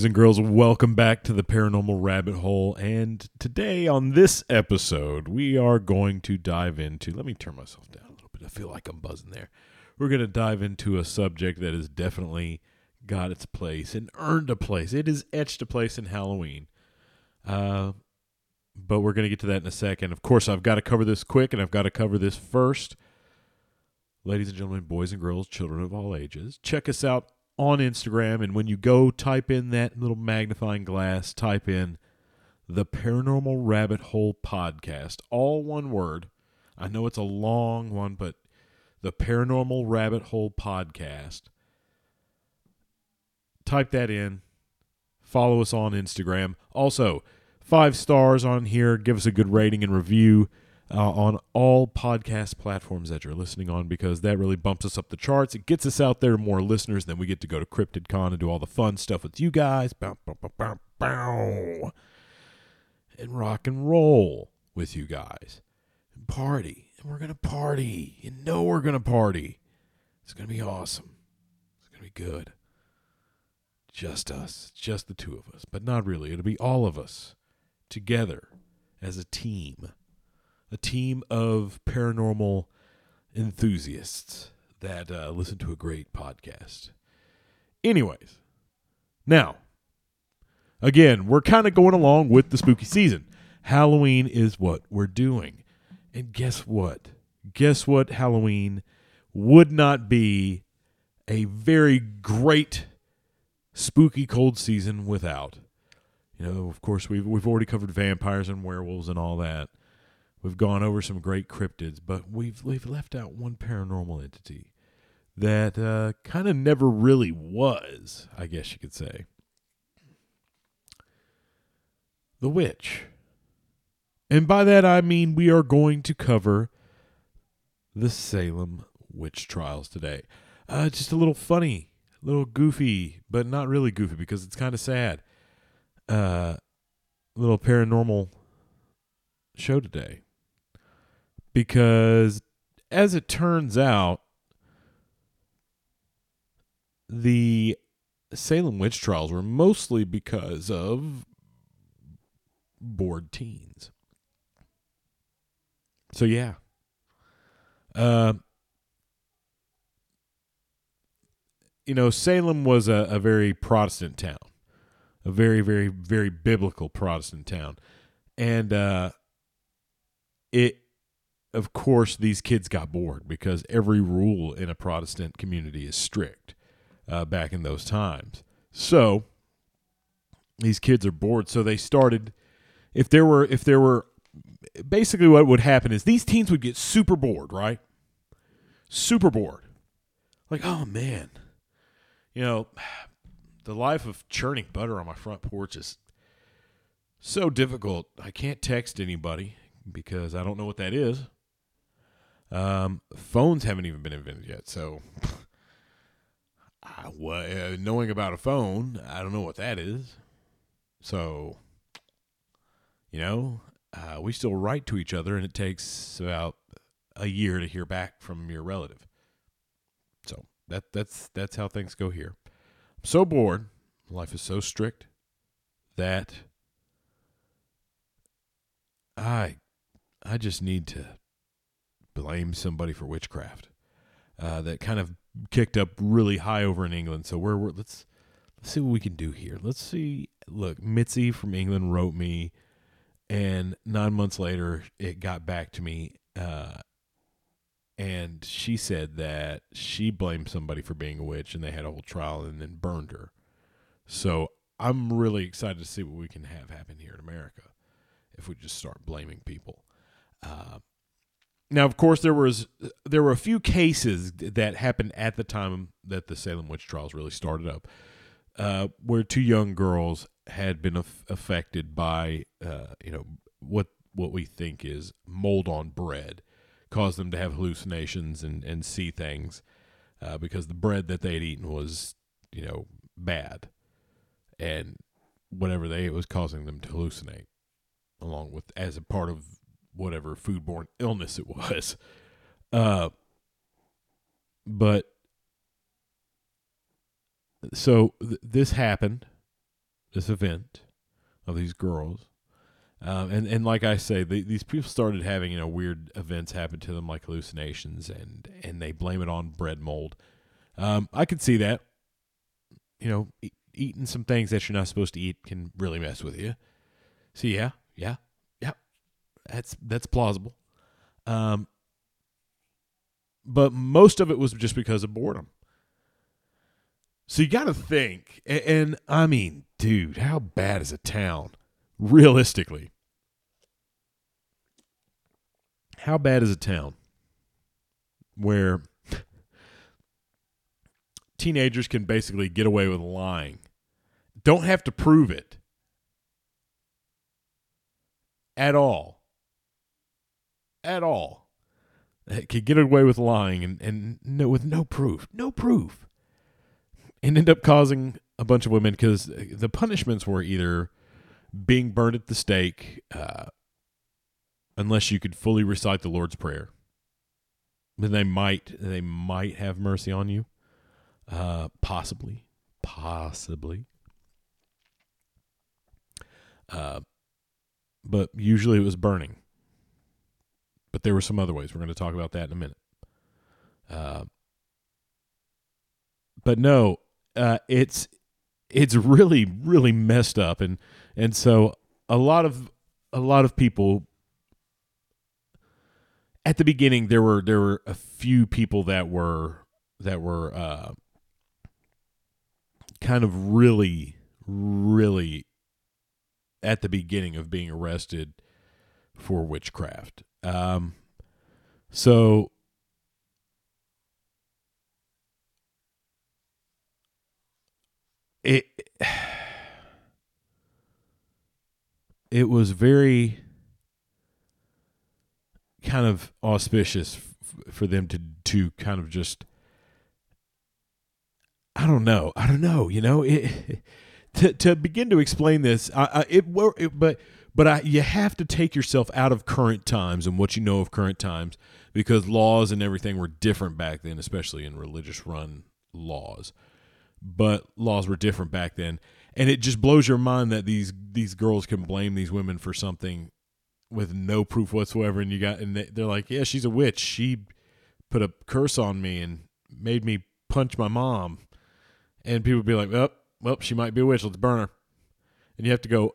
boys and girls. Welcome back to the Paranormal Rabbit Hole. And today, on this episode, we are going to dive into. Let me turn myself down a little bit. I feel like I'm buzzing there. We're going to dive into a subject that has definitely got its place and earned a place. It is etched a place in Halloween. Uh, but we're going to get to that in a second. Of course, I've got to cover this quick, and I've got to cover this first. Ladies and gentlemen, boys and girls, children of all ages, check us out on Instagram. And when you go type in that little magnifying glass, type in the Paranormal Rabbit Hole Podcast, all one word. I know it's a long one, but the Paranormal Rabbit Hole Podcast. Type that in. Follow us on Instagram. Also, five stars on here. Give us a good rating and review uh, on all podcast platforms that you're listening on because that really bumps us up the charts. It gets us out there more listeners. Then we get to go to CryptidCon and do all the fun stuff with you guys. Bow, bow, bow, bow, bow. And rock and roll with you guys. And party. And we're going to party. You know we're going to party. It's going to be awesome. It's going to be good. Just us. Just the two of us. But not really. It'll be all of us together as a team a team of paranormal enthusiasts that uh, listen to a great podcast. Anyways, now, again, we're kind of going along with the spooky season. Halloween is what we're doing. And guess what? Guess what Halloween would not be a very great spooky cold season without. You know, of course, we've we've already covered vampires and werewolves and all that. We've gone over some great cryptids, but we've we've left out one paranormal entity that uh, kind of never really was, I guess you could say. The witch. And by that I mean we are going to cover the Salem witch trials today. Uh, just a little funny, a little goofy, but not really goofy because it's kind of sad. Uh, little paranormal show today because as it turns out, the Salem witch trials were mostly because of bored teens. So yeah. Uh, you know, Salem was a, a very Protestant town, a very, very, very biblical Protestant town, and uh, it of course, these kids got bored because every rule in a Protestant community is strict uh, back in those times. So these kids are bored. So they started. If there were, if there were, basically what would happen is these teens would get super bored, right? Super bored. Like, oh man, you know, the life of churning butter on my front porch is so difficult. I can't text anybody because I don't know what that is. Um, phones haven't even been invented yet, so I, well, uh, knowing about a phone, I don't know what that is. So, you know, uh, we still write to each other, and it takes about a year to hear back from your relative. So that that's that's how things go here. I'm so bored. Life is so strict that I I just need to blame somebody for witchcraft. Uh, that kind of kicked up really high over in England. So we're, we're let's let's see what we can do here. Let's see. Look, Mitzi from England wrote me, and nine months later it got back to me, uh, and she said that she blamed somebody for being a witch, and they had a whole trial and then burned her. So I'm really excited to see what we can have happen here in America if we just start blaming people. Uh, now, of course, there was there were a few cases that happened at the time that the Salem witch trials really started up, uh, where two young girls had been af- affected by, uh, you know, what what we think is mold on bread, caused them to have hallucinations and and see things, uh, because the bread that they had eaten was, you know, bad, and whatever they ate was causing them to hallucinate, along with as a part of whatever foodborne illness it was. Uh, but so th- this happened, this event of these girls. Um, and and like I say, these people started having you know weird events happen to them, like hallucinations, and and they blame it on bread mold. Um, I could see that. You know, e- eating some things that you're not supposed to eat can really mess with you. So yeah, yeah, that's that's plausible. Um, but most of it was just because of boredom. So you got to think, and, and I mean, dude, how bad is a town? Realistically, how bad is a town where teenagers can basically get away with lying? Don't have to prove it at all. At all. Could get away with lying and, and no, with no proof. No proof. And end up causing a bunch of women because the punishments were either being burned at the stake, uh, unless you could fully recite the Lord's Prayer. Then they might they might have mercy on you, uh, possibly, possibly. Uh, but usually it was burning. But there were some other ways. We're going to talk about that in a minute. Uh, but no, uh, it's it's really really messed up, and and so a lot of a lot of people at the beginning there were there were a few people that were that were uh, kind of really really at the beginning of being arrested for witchcraft. Um, so it it was very kind of auspicious f- for them to to kind of just I don't know I don't know you know it to to begin to explain this I, I it, it but but I you have to take yourself out of current times and what you know of current times because laws and everything were different back then especially in religious run laws. But laws were different back then. And it just blows your mind that these these girls can blame these women for something with no proof whatsoever. And you got and they're like yeah she's a witch. She put a curse on me and made me punch my mom. And people be like oh well she might be a witch. Let's burn her. And you have to go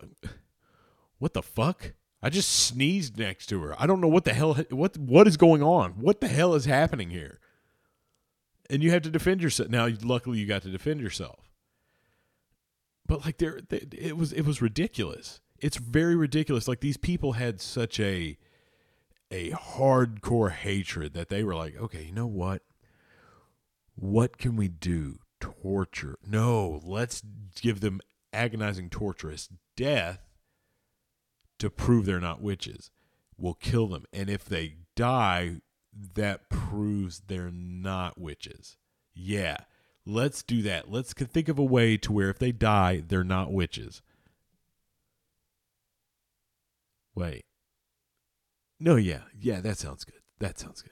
what the fuck? I just sneezed next to her. I don't know what the hell what what is going on? What the hell is happening here? And you have to defend yourself. Now luckily you got to defend yourself. But like there it was it was ridiculous. It's very ridiculous. Like these people had such a a hardcore hatred that they were like okay you know what? What can we do? Torture. No let's give them agonizing torturous death to prove they're not witches we'll kill them and if they die that proves they're not witches yeah Let's do that. Let's think of a way to where if they die, they're not witches. Wait. No, yeah. Yeah, that sounds good. That sounds good.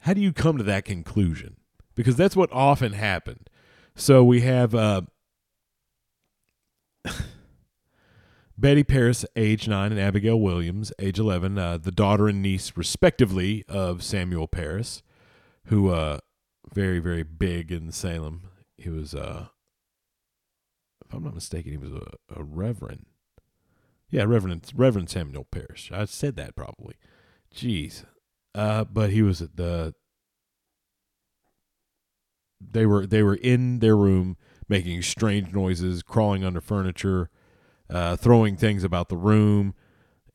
How do you come to that conclusion? Because that's what often happened. So we have uh, Betty Parris, age 9, and Abigail Williams, age 11, uh, the daughter and niece, respectively, of Samuel Parris, who uh, very very big in Salem. He was uh if I'm not mistaken, he was a, a reverend. Yeah, Reverend Reverend Samuel Parris. I said that probably. Jeez. Uh but he was at the they were they were in their room making strange noises, crawling under furniture, uh, throwing things about the room,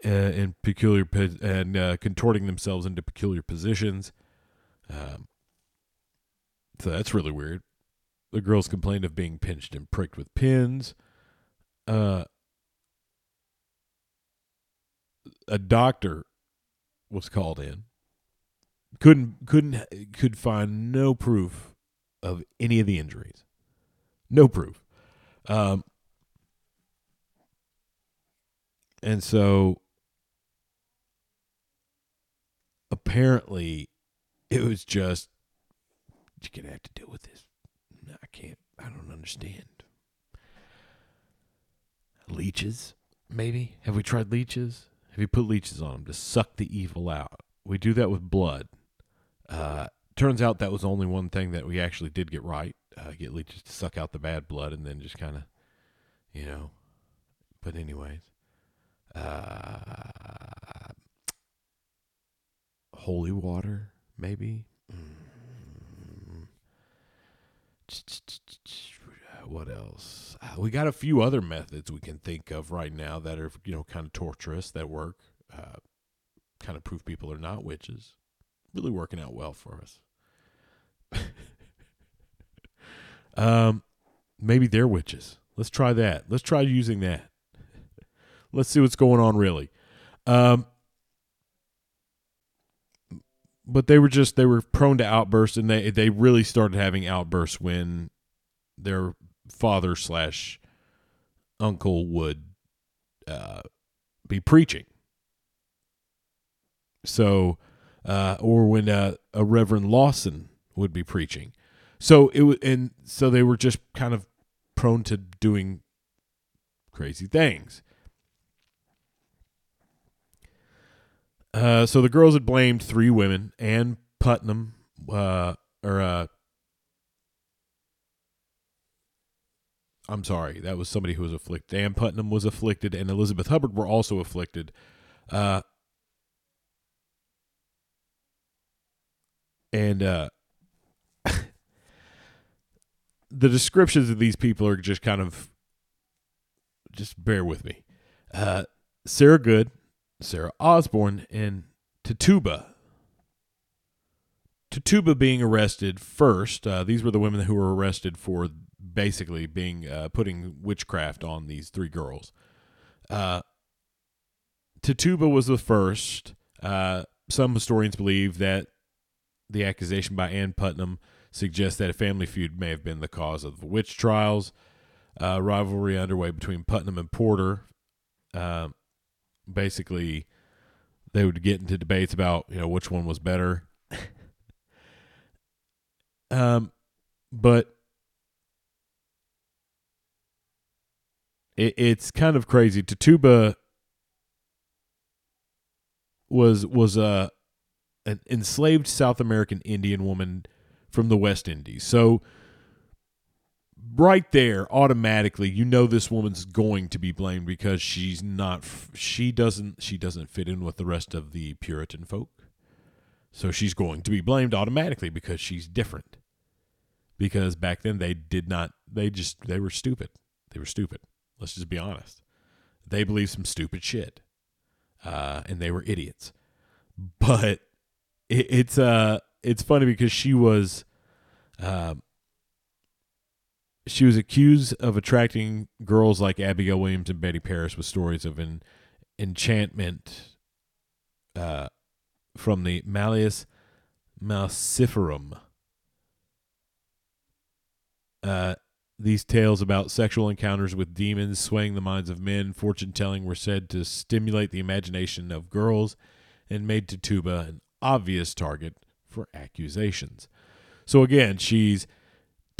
uh, in peculiar and uh, contorting themselves into peculiar positions. Um, so that's really weird. The girls complained of being pinched and pricked with pins. Uh, a doctor was called in. Couldn't couldn't could find no proof of any of the injuries. No proof. Um, and so apparently it was just you're gonna have to deal with this. I can't. I don't understand. leeches, maybe. Have we tried leeches? Have you put leeches on them to suck the evil out? We do that with blood. Uh, turns out that was only one thing that we actually did get right. Uh, get leeches to suck out the bad blood and then just kind of, you know. But anyways, uh, holy water, maybe. Mm. What else? Uh, we got a few other methods we can think of right now that are, you know, kind of torturous that work. Uh, kind of prove people are not witches. Really working out well for us. um, maybe they're witches. Let's try that. Let's try using that. Let's see what's going on really. Um, but they were just they were prone to outbursts, and they they really started having outbursts when their father slash uncle would uh, be preaching. So, uh, or when uh, a Reverend Lawson would be preaching. So it was, and so they were just kind of prone to doing crazy things. Uh, so the girls had blamed three women: Ann Putnam, uh, or uh, I'm sorry, that was somebody who was afflicted. Ann Putnam was afflicted, and Elizabeth Hubbard were also afflicted. Uh, and uh, the descriptions of these people are just kind of, just bear with me. Uh, Sarah Good, Sarah Osborne, and Tituba. Tituba being arrested first. Uh, these were the women who were arrested for basically being uh, putting witchcraft on these three girls. Uh, Tituba was the first. Uh, some historians believe that the accusation by Ann Putnam suggests that a family feud may have been the cause of the witch trials. Uh, rivalry underway between Putnam and Porter. Uh, basically, they would get into debates about you know which one was better. um, but it, it's kind of crazy. Tituba was was a an enslaved South American Indian woman from the West Indies. So right there automatically you know this woman's going to be blamed because she's not she doesn't she doesn't fit in with the rest of the puritan folk. So she's going to be blamed automatically because she's different. Because back then they did not they just they were stupid. They were stupid. Let's just be honest. They believed some stupid shit uh, and they were idiots. But it, it's uh it's funny because she was um she was accused of attracting girls like Abigail Williams and Betty Parris with stories of an enchantment uh, from the Malleus Maleficarum. Uh, these tales about sexual encounters with demons swaying the minds of men, fortune telling, were said to stimulate the imagination of girls and made Tituba an obvious target for accusations. So again, she's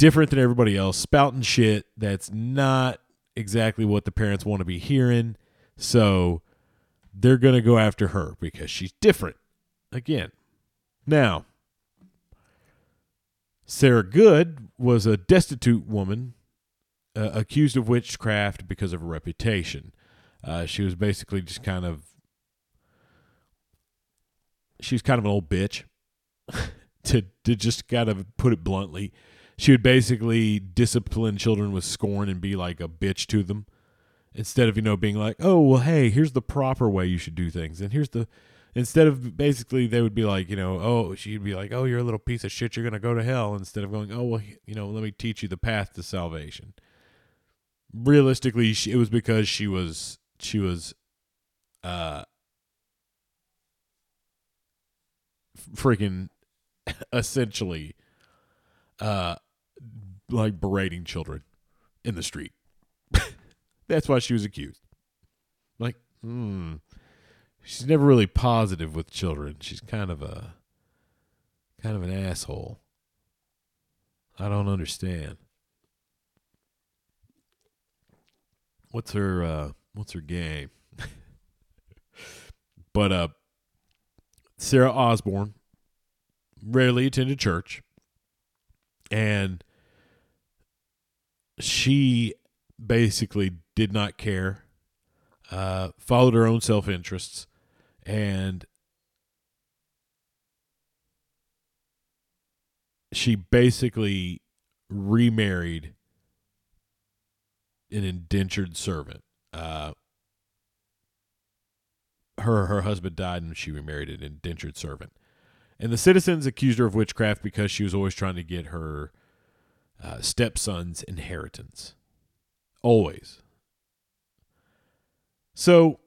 different than everybody else, spouting shit that's not exactly what the parents want to be hearing. So they're going to go after her because she's different. Again. Now, Sarah Good was a destitute woman uh, accused of witchcraft because of her reputation. Uh, she was basically just kind of she's kind of an old bitch to to just kind of put it bluntly she would basically discipline children with scorn and be like a bitch to them. Instead of you know being like oh well hey here's the proper way you should do things and here's the instead of basically they would be like you know oh she'd be like oh you're a little piece of shit you're gonna go to hell instead of going oh well you know let me teach you the path to salvation. Realistically she, it was because she was she was uh freaking essentially uh like berating children in the street. That's why she was accused. Like, hmm. She's never really positive with children. She's kind of a kind of an asshole. I don't understand. what's her uh what's her game? but uh Sarah Osborne rarely attended church and she basically did not care uh followed her own self-interests and she basically remarried an indentured servant. Uh, her her husband died, and she remarried an indentured servant. And the citizens accused her of witchcraft because she was always trying to get her uh, stepson's inheritance. Always. So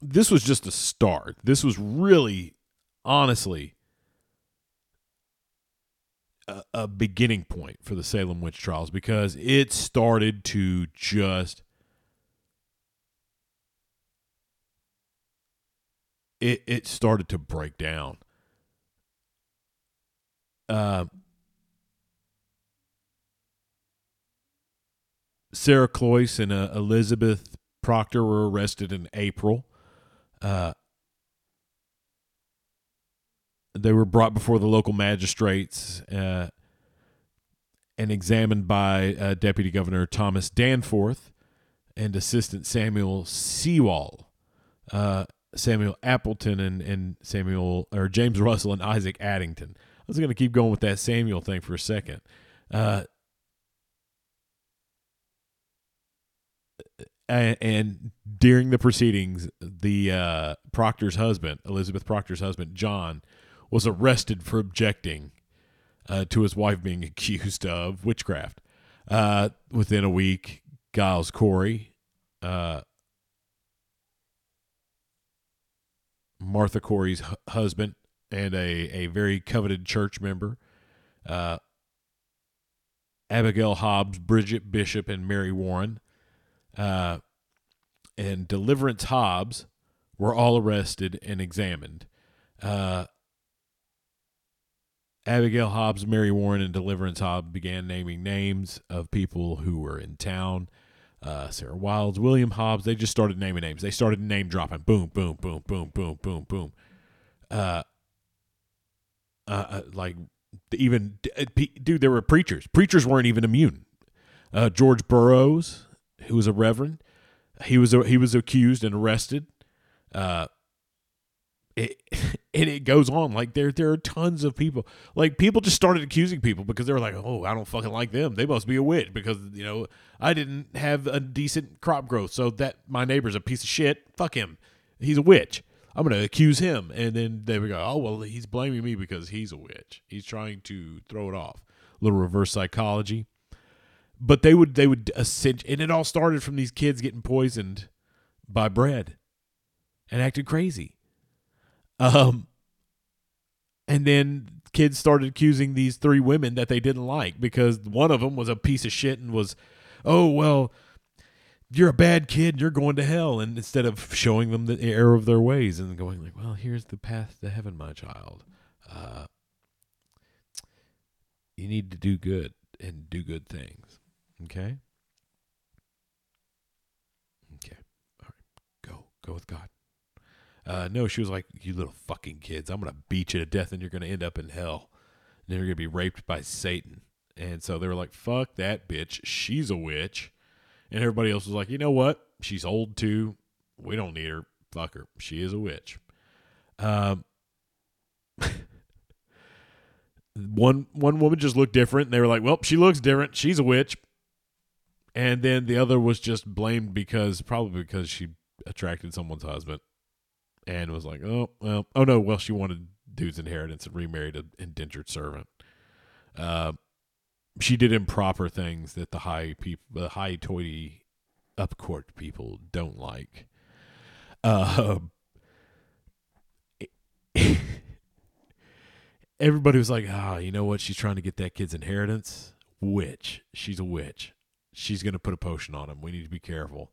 this was just a start. This was really, honestly, a, a beginning point for the Salem witch trials because it started to just it it started to break down. Uh, Sarah Cloyce and uh, Elizabeth Proctor were arrested in April. Uh, they were brought before the local magistrates uh, and examined by uh, Deputy Governor Thomas Danforth and Assistant Samuel Sewall, Samuel Appleton, and, and Samuel or James Russell and Isaac Addington. I was going to keep going with that Samuel thing for a second. Uh, and, and, during the proceedings, the uh, Proctor's husband, Elizabeth Proctor's husband, John, was arrested for objecting uh, to his wife being accused of witchcraft. Uh, within a week, Giles Corey, uh, Martha Corey's hu- husband, and a, a very coveted church member, uh, Abigail Hobbs, Bridget Bishop, and Mary Warren, uh, and Deliverance Hobbs were all arrested and examined. Uh, Abigail Hobbs, Mary Warren, and Deliverance Hobbs began naming names of people who were in town. Uh, Sarah Wilds, William Hobbs, they just started naming names. They started name dropping. Boom, boom, boom, boom, boom, boom, boom. Uh, uh, like even uh, dude, there were preachers. Preachers weren't even immune. Uh, George Burroughs, who was a reverend, he was he was accused and arrested. Uh, it, and it goes on like there there are tons of people like people just started accusing people because they were like oh i don't fucking like them they must be a witch because you know i didn't have a decent crop growth so that my neighbor's a piece of shit fuck him he's a witch i'm gonna accuse him. And then they would go oh well he's blaming me because he's a witch. He's trying to throw it off. A little reverse psychology. But they would they would and it all started from these kids getting poisoned by bread and acted crazy. Um, and then kids started accusing these three women that they didn't like because one of them was a piece of shit and was, oh well, you're a bad kid, you're going to hell, and instead of showing them the error of their ways and going like, well, here's the path to heaven, my child. Uh, you need to do good and do good things. Okay. Okay. All right. Go. Go with God. Uh, no, she was like, "You little fucking kids! I'm gonna beat you to death, and you're gonna end up in hell. And then you're gonna be raped by Satan." And so they were like, "Fuck that bitch! She's a witch." And everybody else was like, "You know what? She's old too. We don't need her. Fuck her. She is a witch." Um. one one woman just looked different, and they were like, "Well, she looks different. She's a witch." And then the other was just blamed because probably because she attracted someone's husband and was like, oh well, oh no, well she wanted dude's inheritance and remarried an indentured servant. Uh, she did improper things that the high people, the high toity, up court people don't like. Uh, everybody was like, ah, you know what? She's trying to get that kid's inheritance. Witch. She's a witch. She's gonna put a potion on him. We need to be careful.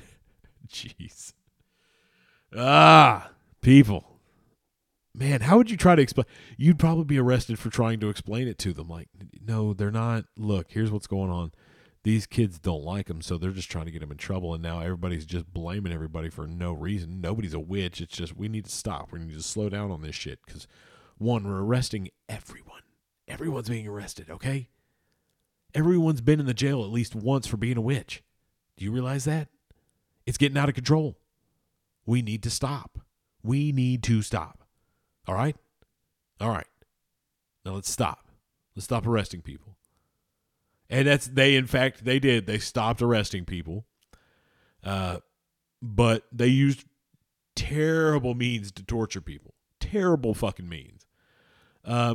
Jeez. Ah, people. Man, how would you try to explain? You'd probably be arrested for trying to explain it to them. Like, no, they're not. Look, here's what's going on. these kids don't like them, so they're just trying to get them in trouble. And now everybody's just blaming everybody for no reason. Nobody's a witch. It's just we need to stop. We need to slow down on this shit because one, we're arresting everyone. Everyone's being arrested. Okay, everyone's been in the jail at least once for being a witch. Do you realize that? It's getting out of control. We need to stop. We need to stop. All right? All right. Now let's stop. Let's stop arresting people. And that's they in fact they did. They stopped arresting people. Uh but they used terrible means to torture people. Terrible fucking means. Uh,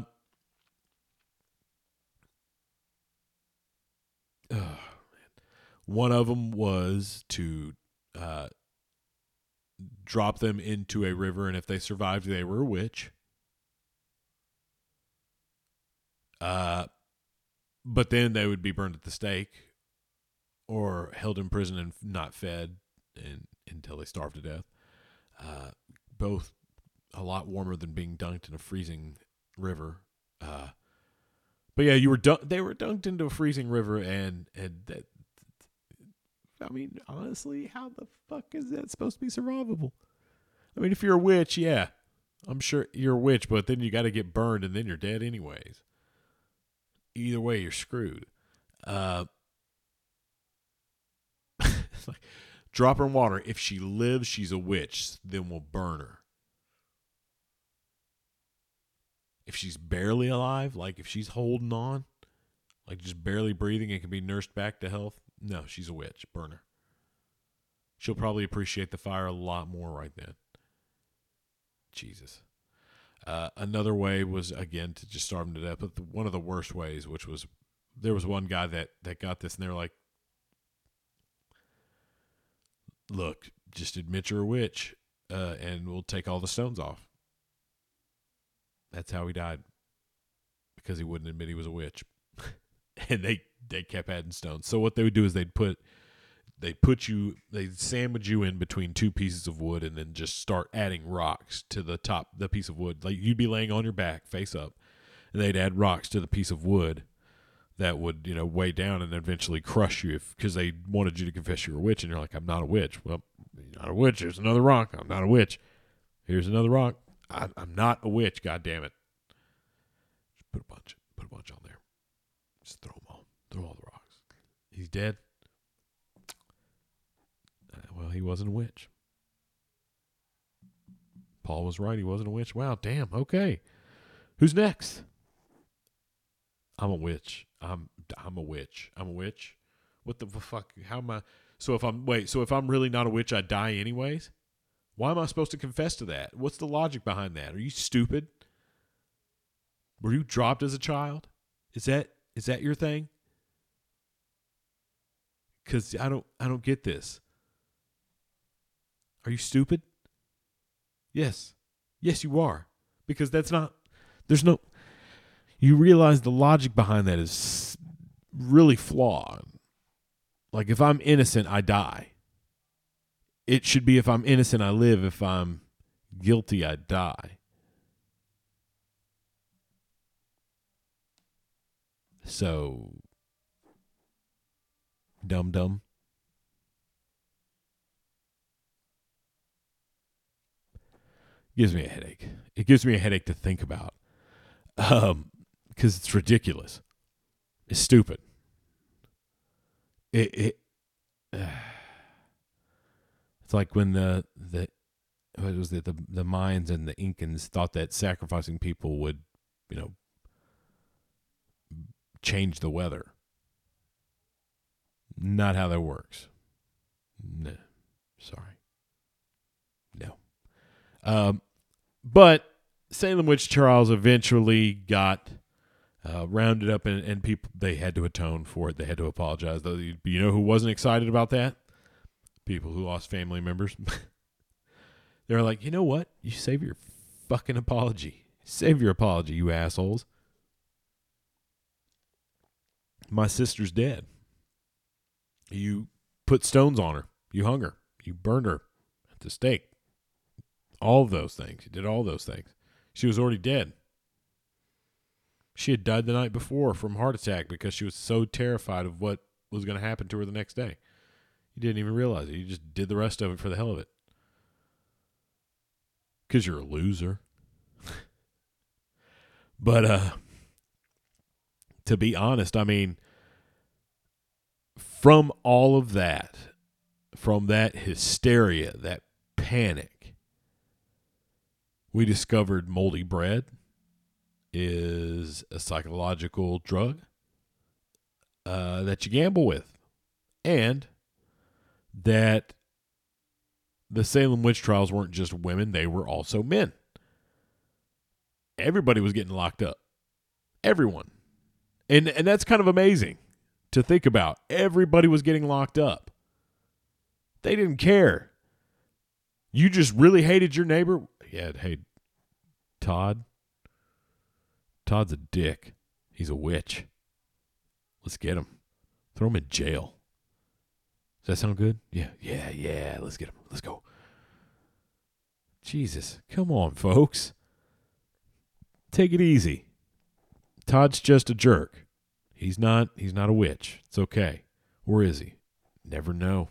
oh, one of them was to uh, drop them into a river, and if they survived, they were a witch. Uh, but then they would be burned at the stake or held in prison and not fed and, until they starved to death. Uh, both a lot warmer than being dunked in a freezing river. Uh, but yeah, you were dun- they were dunked into a freezing river, and and that. I mean, honestly, how the fuck is that supposed to be survivable? I mean, if you're a witch, yeah, I'm sure you're a witch, but then you got to get burned, and then you're dead anyways. Either way, you're screwed. Uh, like, drop her in water. If she lives, she's a witch. Then we'll burn her. if she's barely alive, like if she's holding on, like just barely breathing and can be nursed back to health, no, she's a witch. Burn her. She'll probably appreciate the fire a lot more right then. Jesus. Uh, another way was again to just starve them to death, but the, one of the worst ways, which was there was one guy that that got this, and they're like, "Look, just admit you're a witch, uh, and we'll take all the stones off." That's how he died. Because he wouldn't admit he was a witch. and they they kept adding stones. So what they would do is they'd put they put you they sandwich you in between two pieces of wood and then just start adding rocks to the top the piece of wood. Like you'd be laying on your back face up and they'd add rocks to the piece of wood that would, you know, weigh down and eventually crush you if because they wanted you to confess you were a witch and you're like, I'm not a witch. Well, you're not a witch. Here's another rock. I'm not a witch. Here's another rock. I'm, I'm not a witch. God damn it. Just put a bunch, put a bunch on there. Just throw them. Throw all the rocks. He's dead. Uh, well, he wasn't a witch. Paul was right. He wasn't a witch. Wow. Damn. Okay. Who's next? I'm a witch. I'm I'm a witch. I'm a witch. What the fuck? How am I? So if I'm wait. So if I'm really not a witch, I die anyways. Why am I supposed to confess to that? What's the logic behind that? Are you stupid? Were you dropped as a child? Is that is that your thing? Cuz I don't I don't get this. Are you stupid? Yes. Yes, you are. Because that's not there's no you realize the logic behind that is really flawed. Like if I'm innocent, I die it should be if I'm innocent, I live. If I'm guilty, I die. So, dumb dumb. Gives me a headache. It gives me a headache to think about. Um, because it's ridiculous. It's stupid. It it. Uh, it's like when the the what was it the the Mayans and the Incans thought that sacrificing people would, you know, change the weather. Not how that works. No, sorry. No. Um, but Salem witch trials eventually got uh, rounded up, and, and people they had to atone for it. They had to apologize. Though you know who wasn't excited about that? people who lost family members. They're like, you know what? You save your fucking apology. Save your apology, you assholes. My sister's dead. You put stones on her. You hung her. You burned her at the stake. All of those things. You did all those things. She was already dead. She had died the night before from heart attack because she was so terrified of what was going to happen to her the next day. You didn't even realize it. You just did the rest of it for the hell of it. Because you're a loser. but uh to be honest, I mean, from all of that, from that hysteria, that panic, we discovered moldy bread is a psychological drug uh, that you gamble with, and that the Salem witch trials weren't just women, they were also men. Everybody was getting locked up. Everyone. And and that's kind of amazing to think about. Everybody was getting locked up. They didn't care. You just really hated your neighbor. Yeah, hey, Todd. Todd's a dick. He's a witch. Let's get him. Throw him in jail. Does that sound good? Yeah, yeah, yeah. Let's get him. Let's go. Jesus. Come on, folks. Take it easy. Todd's just a jerk. He's not he's not a witch. It's okay. Where is he? Never know.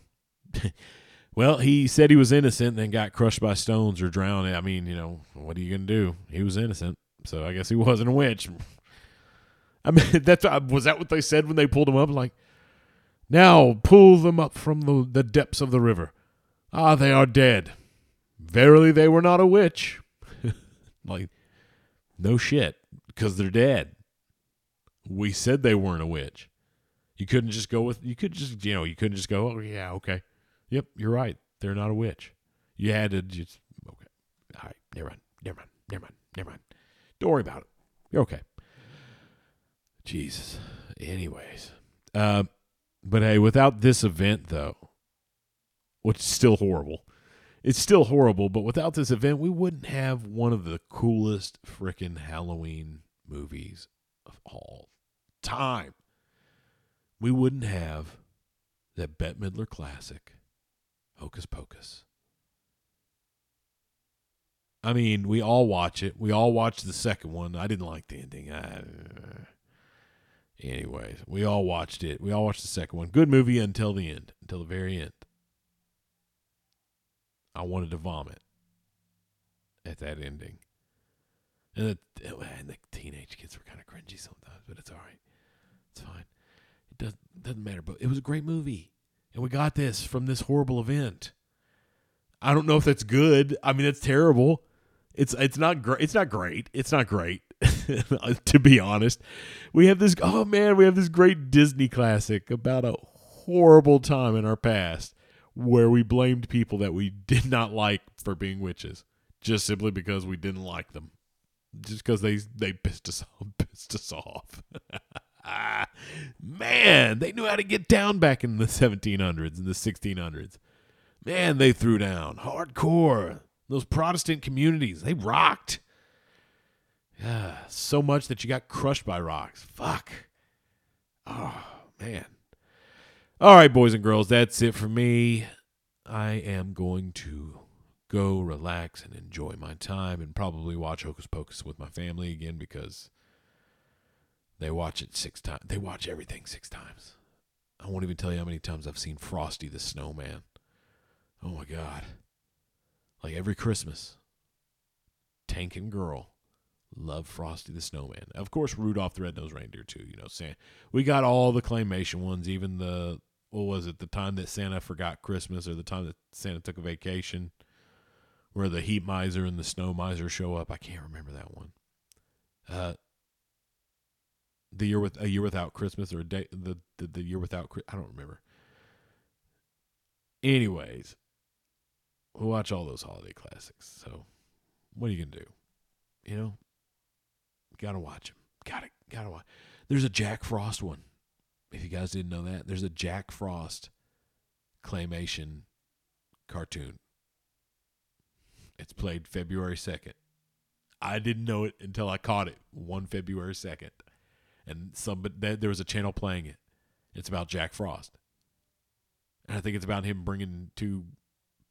well, he said he was innocent then got crushed by stones or drowned. I mean, you know, what are you to do? He was innocent. So I guess he wasn't a witch. I mean, that's was that what they said when they pulled him up like now pull them up from the, the depths of the river. Ah, they are dead. Verily they were not a witch. like no shit because they're dead. We said they weren't a witch. You couldn't just go with you could just you know you couldn't just go oh yeah okay yep you're right they're not a witch. You had to just okay all right never mind never mind never mind never mind don't worry about it you're okay. Jesus. Anyways, uh, but hey, without this event though, which is still horrible, it's still horrible. But without this event, we wouldn't have one of the coolest freaking Halloween movies of all time. We wouldn't have that Bette Midler classic, Hocus Pocus. I mean, we all watch it. We all watched the second one. I didn't like the ending. I, uh, anyways, we all watched it. We all watched the second one. Good movie until the end, until the very end. I wanted to vomit at that ending. And the, and the teenage kids were kind of cringy sometimes, but it's all right. It's fine. It does, doesn't matter. But it was a great movie. And we got this from this horrible event. I don't know if that's good. I mean, it's terrible. It's it's not great. It's not great. It's not great. to be honest, we have this. Oh man, we have this great Disney classic about a horrible time in our past where we blamed people that we did not like for being witches, just simply because we didn't like them, just because they they pissed us pissed us off. man, they knew how to get down back in the 1700s and the 1600s. Man, they threw down hardcore. Those Protestant communities, they rocked. Yeah, so much that you got crushed by rocks. Fuck. Oh, man. All right, boys and girls, that's it for me. I am going to go relax and enjoy my time and probably watch Hocus Pocus with my family again because they watch it six times. They watch everything six times. I won't even tell you how many times I've seen Frosty the Snowman. Oh my God like every Christmas, Tank and Girl love Frosty the Snowman. Of course, Rudolph the Red-Nosed Reindeer too. You know, Santa. We got all the claymation ones, even the what was it? The time that Santa forgot Christmas, or the time that Santa took a vacation, where the heat miser and the snow miser show up. I can't remember that one. Uh, the year with a year without Christmas, or a day the the, the year without I don't remember. Anyways, we watch all those holiday classics. So, what are you gonna do? You know, gotta watch them. Gotta gotta watch. There's a Jack Frost one. If you guys didn't know that, there's a Jack Frost claymation cartoon. It's played February second. I didn't know it until I caught it one February second, and some but there was a channel playing it. It's about Jack Frost, and I think it's about him bringing two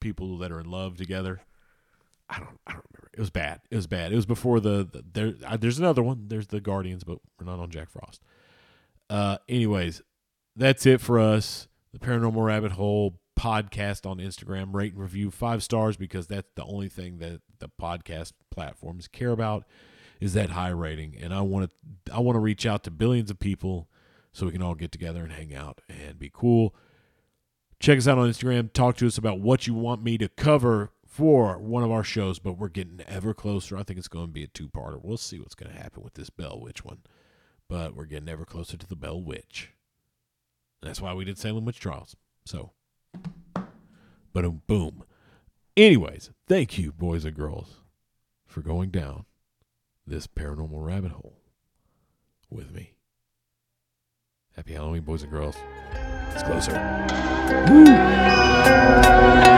people that are in love together. I don't I don't remember. It was bad. It was bad. It was before the, the there. There's another one. There's the Guardians, but we're not on Jack Frost. Uh, anyways, that's it for us. The Paranormal Rabbit Hole podcast on Instagram. Rate and review five stars because that's the only thing that the podcast platforms care about is that high rating. And I want to I want to reach out to billions of people so we can all get together and hang out and be cool. Check us out on Instagram. Talk to us about what you want me to cover for one of our shows, but we're getting ever closer. I think it's going to be a two parter. We'll see what's going to happen with this Bell Witch one. But we're getting ever closer to the Bell Witch. That's why we did Salem Witch Trials. So, boom, boom. Anyways, thank you, boys and girls, for going down this paranormal rabbit hole with me. Happy Halloween, boys and girls. It's closer. Woo!